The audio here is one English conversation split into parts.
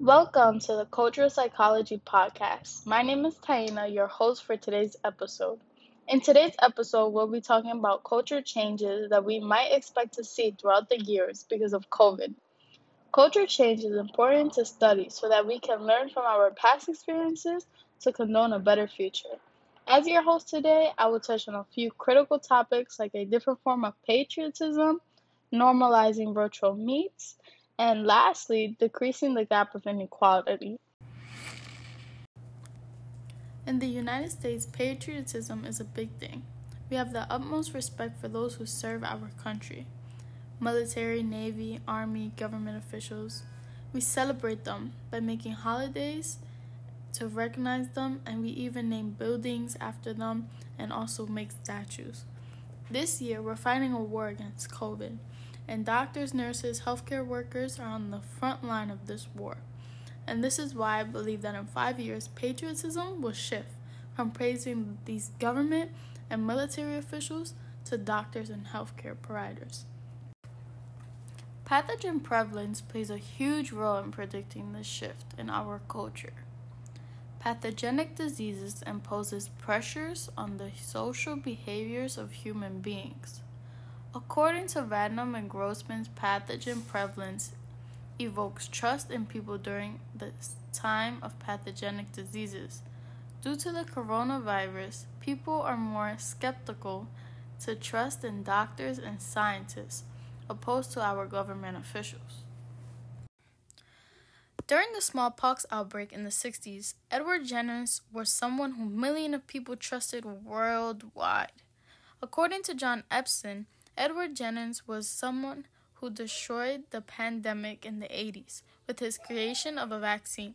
Welcome to the Cultural Psychology Podcast. My name is Taina, your host for today's episode. In today's episode, we'll be talking about culture changes that we might expect to see throughout the years because of COVID. Culture change is important to study so that we can learn from our past experiences to condone a better future. As your host today, I will touch on a few critical topics like a different form of patriotism, normalizing virtual meets, and lastly, decreasing the gap of inequality. In the United States, patriotism is a big thing. We have the utmost respect for those who serve our country military, navy, army, government officials. We celebrate them by making holidays to recognize them, and we even name buildings after them and also make statues. This year, we're fighting a war against COVID and doctors, nurses, healthcare workers are on the front line of this war. And this is why I believe that in five years, patriotism will shift from praising these government and military officials to doctors and healthcare providers. Pathogen prevalence plays a huge role in predicting this shift in our culture. Pathogenic diseases imposes pressures on the social behaviors of human beings. According to Radnor and Grossmann's pathogen prevalence evokes trust in people during the time of pathogenic diseases. Due to the coronavirus, people are more skeptical to trust in doctors and scientists opposed to our government officials. During the smallpox outbreak in the 60s, Edward Jenner was someone who millions of people trusted worldwide. According to John Epstein, Edward Jenner was someone who destroyed the pandemic in the 80s with his creation of a vaccine.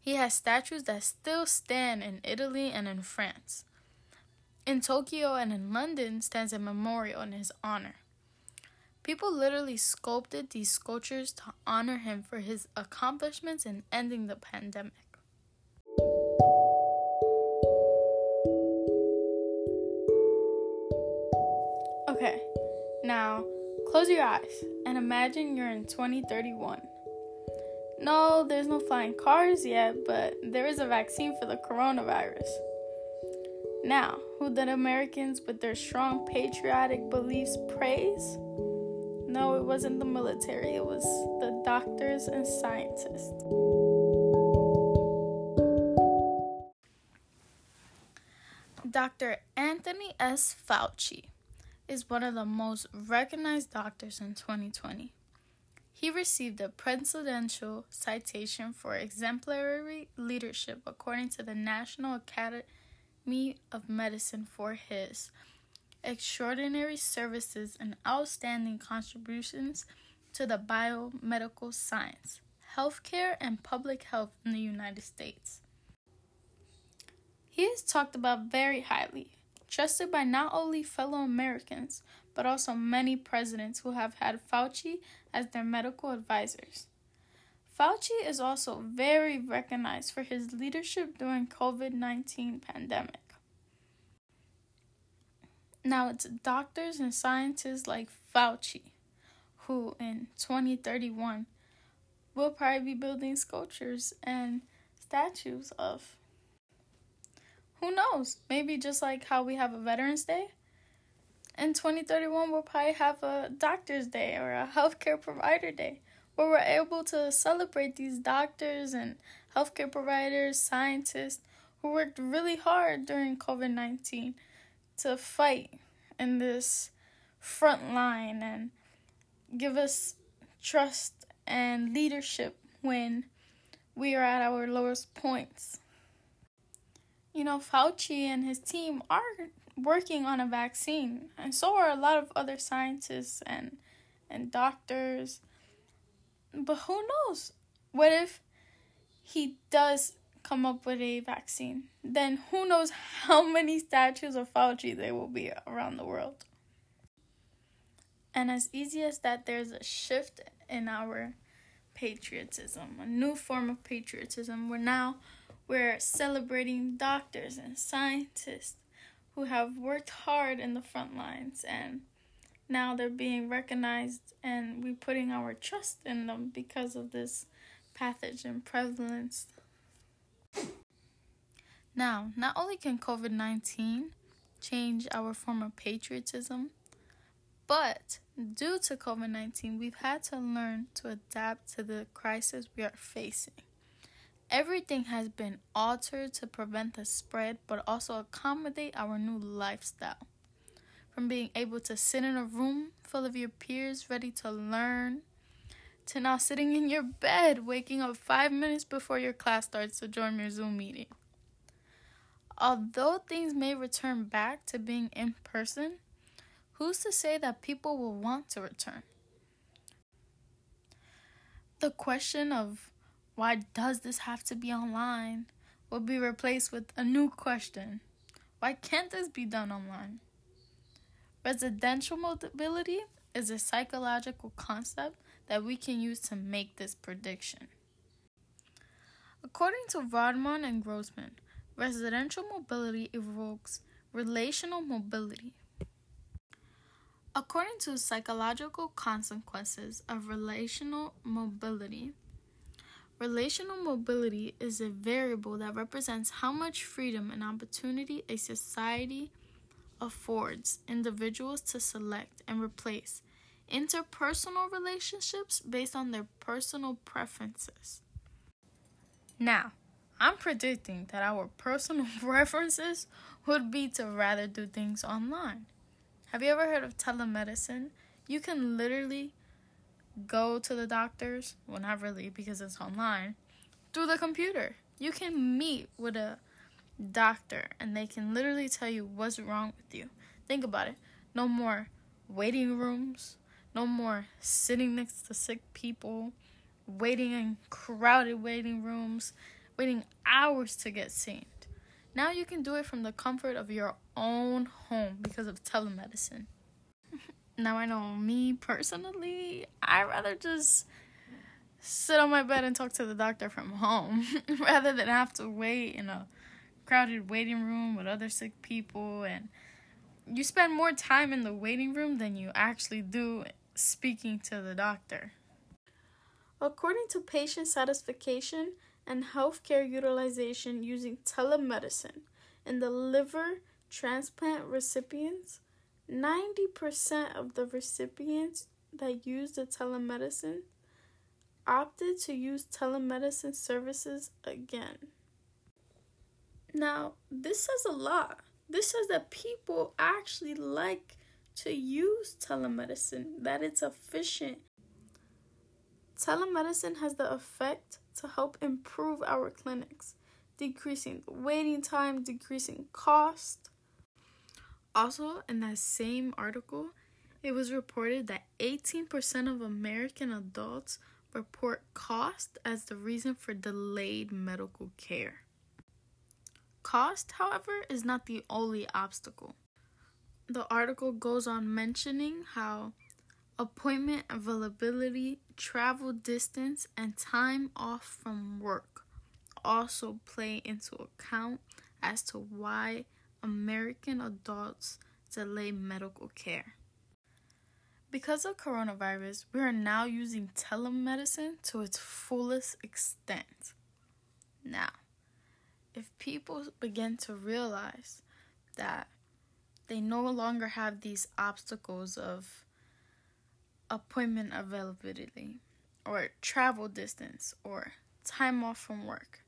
He has statues that still stand in Italy and in France. In Tokyo and in London stands a memorial in his honor. People literally sculpted these sculptures to honor him for his accomplishments in ending the pandemic. Now, close your eyes and imagine you're in 2031. No, there's no flying cars yet, but there is a vaccine for the coronavirus. Now, who did Americans with their strong patriotic beliefs praise? No, it wasn't the military, it was the doctors and scientists. Dr. Anthony S. Fauci is one of the most recognized doctors in 2020. He received a presidential citation for exemplary leadership according to the National Academy of Medicine for his extraordinary services and outstanding contributions to the biomedical science, healthcare, and public health in the United States. He is talked about very highly trusted by not only fellow Americans, but also many presidents who have had Fauci as their medical advisors. Fauci is also very recognized for his leadership during COVID-19 pandemic. Now it's doctors and scientists like Fauci who in 2031 will probably be building sculptures and statues of who knows? Maybe just like how we have a Veterans Day. In 2031, we'll probably have a Doctor's Day or a Healthcare Provider Day where we're able to celebrate these doctors and healthcare providers, scientists who worked really hard during COVID 19 to fight in this front line and give us trust and leadership when we are at our lowest points you know, Fauci and his team are working on a vaccine, and so are a lot of other scientists and and doctors. But who knows? What if he does come up with a vaccine? Then who knows how many statues of Fauci there will be around the world? And as easy as that, there's a shift in our patriotism, a new form of patriotism. We're now we're celebrating doctors and scientists who have worked hard in the front lines and now they're being recognized and we're putting our trust in them because of this pathogen prevalence. Now, not only can COVID 19 change our form of patriotism, but due to COVID 19, we've had to learn to adapt to the crisis we are facing. Everything has been altered to prevent the spread, but also accommodate our new lifestyle. From being able to sit in a room full of your peers ready to learn, to now sitting in your bed, waking up five minutes before your class starts to join your Zoom meeting. Although things may return back to being in person, who's to say that people will want to return? The question of why does this have to be online will be replaced with a new question why can't this be done online? Residential mobility is a psychological concept that we can use to make this prediction. According to Rodman and Grossmann, Residential mobility evokes relational mobility. According to psychological consequences of relational mobility, relational mobility is a variable that represents how much freedom and opportunity a society affords individuals to select and replace interpersonal relationships based on their personal preferences. Now, I'm predicting that our personal preferences would be to rather do things online. Have you ever heard of telemedicine? You can literally go to the doctors, well, not really because it's online, through the computer. You can meet with a doctor and they can literally tell you what's wrong with you. Think about it. No more waiting rooms, no more sitting next to sick people, waiting in crowded waiting rooms waiting hours to get seen. Now you can do it from the comfort of your own home because of telemedicine. Now I know me personally, I rather just sit on my bed and talk to the doctor from home rather than have to wait in a crowded waiting room with other sick people and you spend more time in the waiting room than you actually do speaking to the doctor. According to patient satisfaction, and healthcare utilization using telemedicine in the liver transplant recipients, 90% of the recipients that used the telemedicine opted to use telemedicine services again. Now, this says a lot. This says that people actually like to use telemedicine, that it's efficient. Telemedicine has the effect to help improve our clinics, decreasing waiting time, decreasing cost. Also, in that same article, it was reported that 18% of American adults report cost as the reason for delayed medical care. Cost, however, is not the only obstacle. The article goes on mentioning how appointment availability, travel distance, and time off from work also play into account as to why American adults delay medical care. Because of coronavirus, we are now using telemedicine to its fullest extent. Now, if people begin to realize that they no longer have these obstacles of appointment availability or travel distance or time off from work.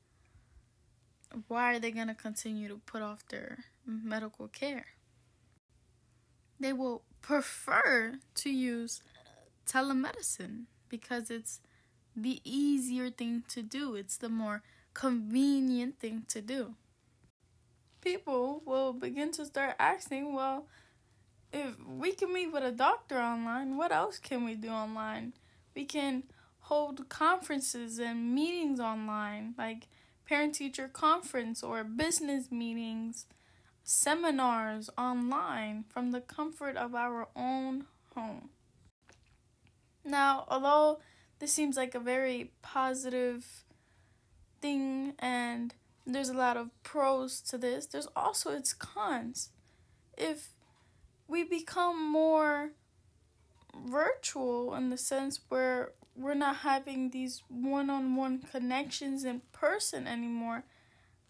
Why are they going to continue to put off their medical care? They will prefer to use telemedicine because it's the easier thing to do, it's the more convenient thing to do. People will begin to start asking, well, if we can meet with a doctor online, what else can we do online? We can hold conferences and meetings online, like parent teacher conference or business meetings, seminars online from the comfort of our own home. Now, although this seems like a very positive thing and there's a lot of pros to this, there's also its cons. If we become more virtual in the sense where we're not having these one on one connections in person anymore,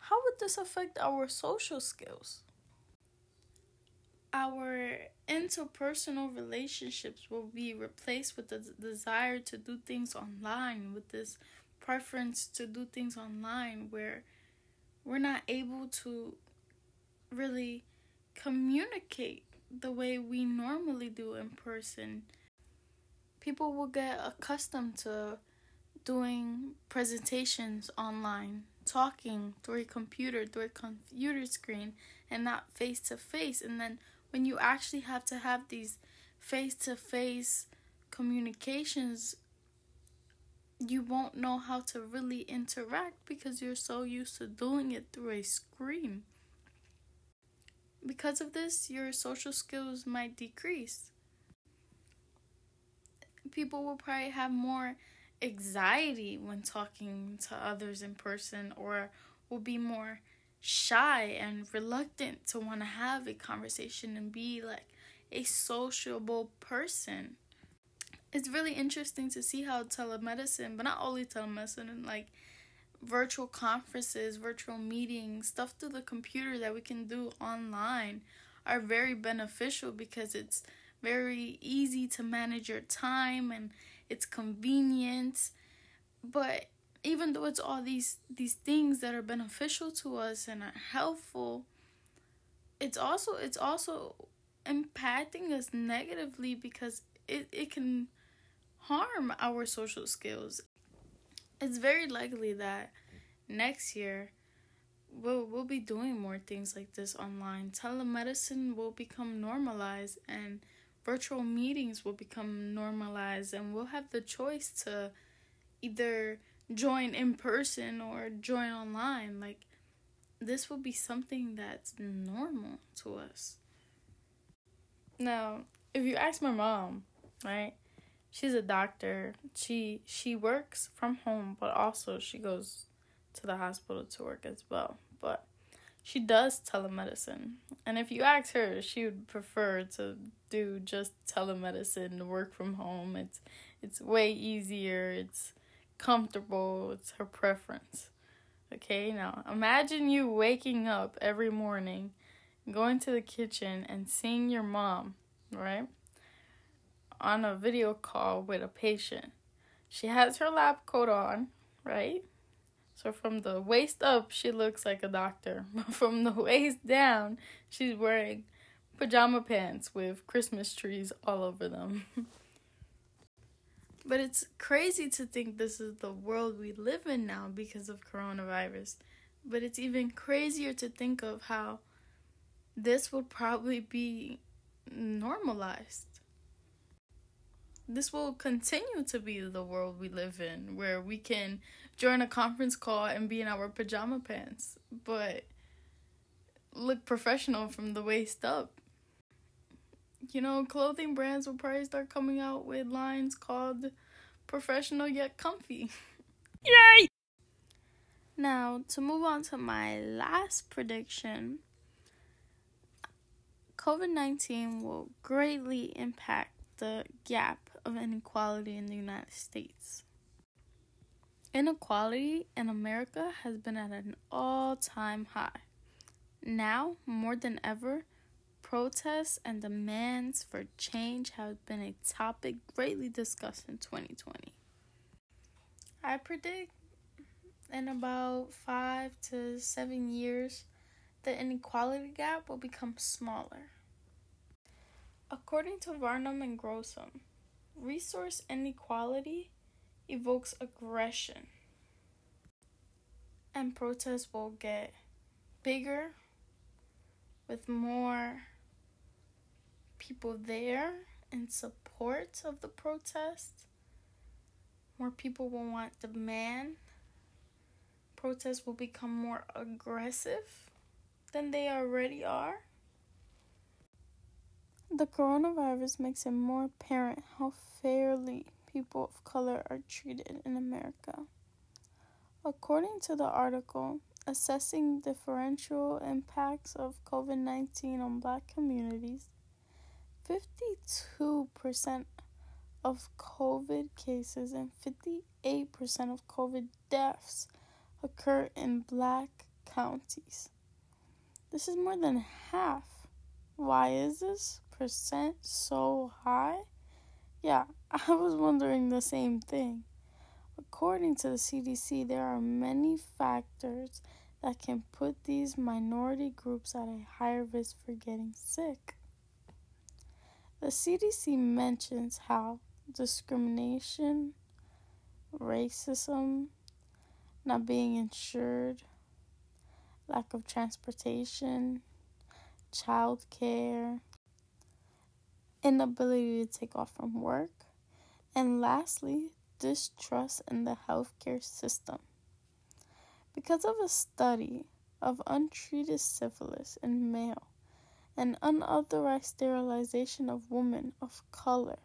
how would this affect our social skills? Our interpersonal relationships will be replaced with the desire to do things online, with this preference to do things online where we're not able to really communicate the way we normally do in person. People will get accustomed to doing presentations online, talking through a computer, through a computer screen, and not face to face. And then when you actually have to have these face to face communications, you won't know how to really interact because you're so used to doing it through a screen. Because of this, your social skills might decrease. People will probably have more anxiety when talking to others in person or will be more shy and reluctant to want to have a conversation and be like a sociable person. It's really interesting to see how telemedicine, but not only telemedicine, and like virtual conferences, virtual meetings, stuff through the computer that we can do online are very beneficial because it's very easy to manage your time and it's convenient. But even though it's all these these things that are beneficial to us and are helpful, it's also it's also impacting us negatively because it, it can harm our social skills it's very likely that next year we'll we'll be doing more things like this online. Telemedicine will become normalized and virtual meetings will become normalized and we'll have the choice to either join in person or join online. Like this will be something that's normal to us. Now, if you ask my mom, right? she's a doctor. She she works from home, but also she goes to the hospital to work as well. But she does telemedicine. And if you ask her, she would prefer to do just telemedicine, work from home. It's it's way easier, it's comfortable, it's her preference. Okay, now imagine you waking up every morning, going to the kitchen and seeing your mom, right? on a video call with a patient. She has her lab coat on, right? So from the waist up, she looks like a doctor. But from the waist down, she's wearing pajama pants with Christmas trees all over them. but it's crazy to think this is the world we live in now because of coronavirus. But it's even crazier to think of how this will probably be normalized this will continue to be the world we live in where we can join a conference call and be in our pajama pants but look professional from the waist up you know clothing brands will probably start coming out with lines called professional yet comfy yay now to move on to my last prediction covid-19 will greatly impact the gap of inequality in the United States. Inequality in America has been at an all time high. Now, more than ever, protests and demands for change have been a topic greatly discussed in 2020. I predict in about five to seven years, the inequality gap will become smaller. According to Varnum and Grossmann, resource inequality evokes aggression, and protests will get bigger with more people there in support of the protest. More people will want demand. Protests will become more aggressive than they already are. The coronavirus makes it more apparent how fairly people of color are treated in America. According to the article, Assessing Differential Impacts of COVID 19 on Black Communities, 52% of COVID cases and 58% of COVID deaths occur in black counties. This is more than half. Why is this percent so high? Yeah, I was wondering the same thing. According to the CDC, there are many factors that can put these minority groups at a higher risk for getting sick. The CDC mentions how discrimination, racism, not being insured, lack of transportation, child care, inability to take off from work, and lastly, distrust in the healthcare system. Because of a study of untreated syphilis in male and unauthorized sterilization of women of color,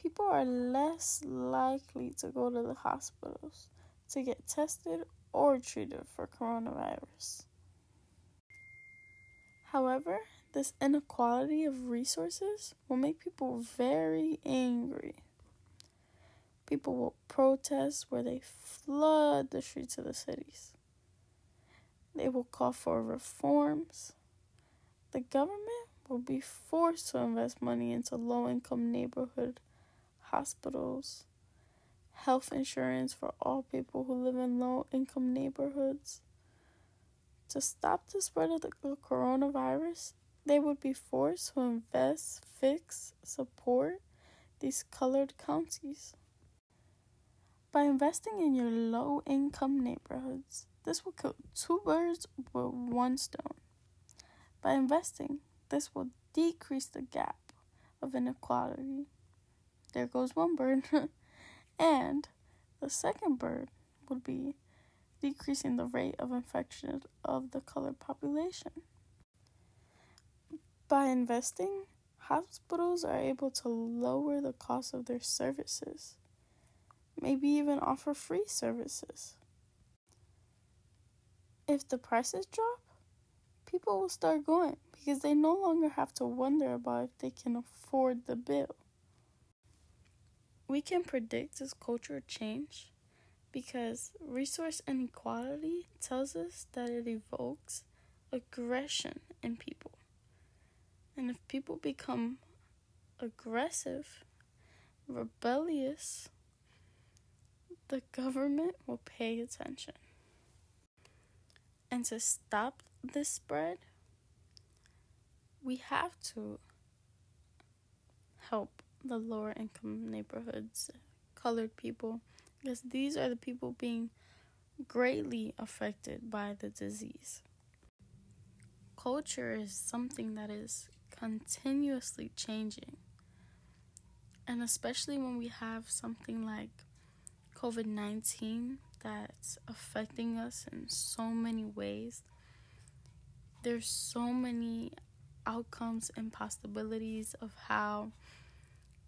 people are less likely to go to the hospitals to get tested or treated for coronavirus. However, this inequality of resources will make people very angry. People will protest where they flood the streets of the cities. They will call for reforms. The government will be forced to invest money into low income neighborhood hospitals, health insurance for all people who live in low income neighborhoods. To stop the spread of the coronavirus, they would be forced to invest, fix, support these colored counties. By investing in your low income neighborhoods, this will kill two birds with one stone. By investing, this will decrease the gap of inequality. There goes one bird. and the second bird would be decreasing the rate of infection of the colored population. By investing, hospitals are able to lower the cost of their services, maybe even offer free services. If the prices drop, people will start going because they no longer have to wonder about if they can afford the bill. We can predict this cultural change because resource inequality tells us that it evokes aggression in people. And if people become aggressive, rebellious, the government will pay attention. And to stop this spread, we have to help the lower income neighborhoods, colored people, because these are the people being greatly affected by the disease. Culture is something that is continuously changing. And especially when we have something like COVID 19 that's affecting us in so many ways, there's so many outcomes and possibilities of how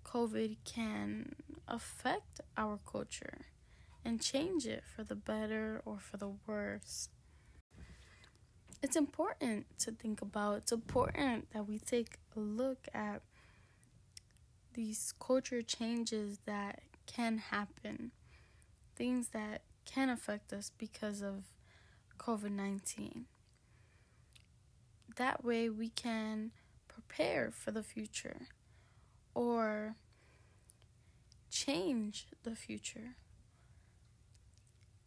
COVID can affect our culture and change it for the better or for the worse it's important to think about. It's important that we take a look at these culture changes that can happen, things that can affect us because of COVID 19. That way, we can prepare for the future or change the future.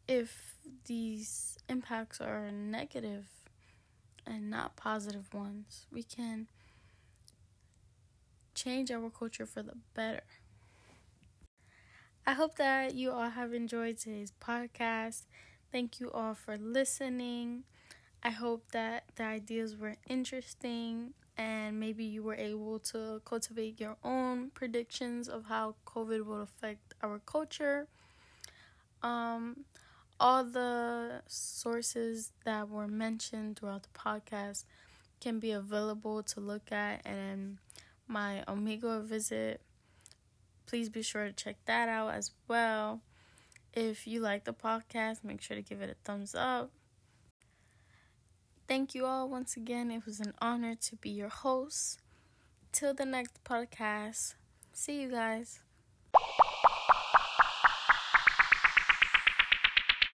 If these impacts are negative, and not positive ones. We can change our culture for the better. I hope that you all have enjoyed today's podcast. Thank you all for listening. I hope that the ideas were interesting and maybe you were able to cultivate your own predictions of how COVID will affect our culture. Um, all the sources that were mentioned throughout the podcast can be available to look at and my Omegle visit. Please be sure to check that out as well. If you like the podcast, make sure to give it a thumbs up. Thank you all once again. It was an honor to be your host. Till the next podcast, see you guys.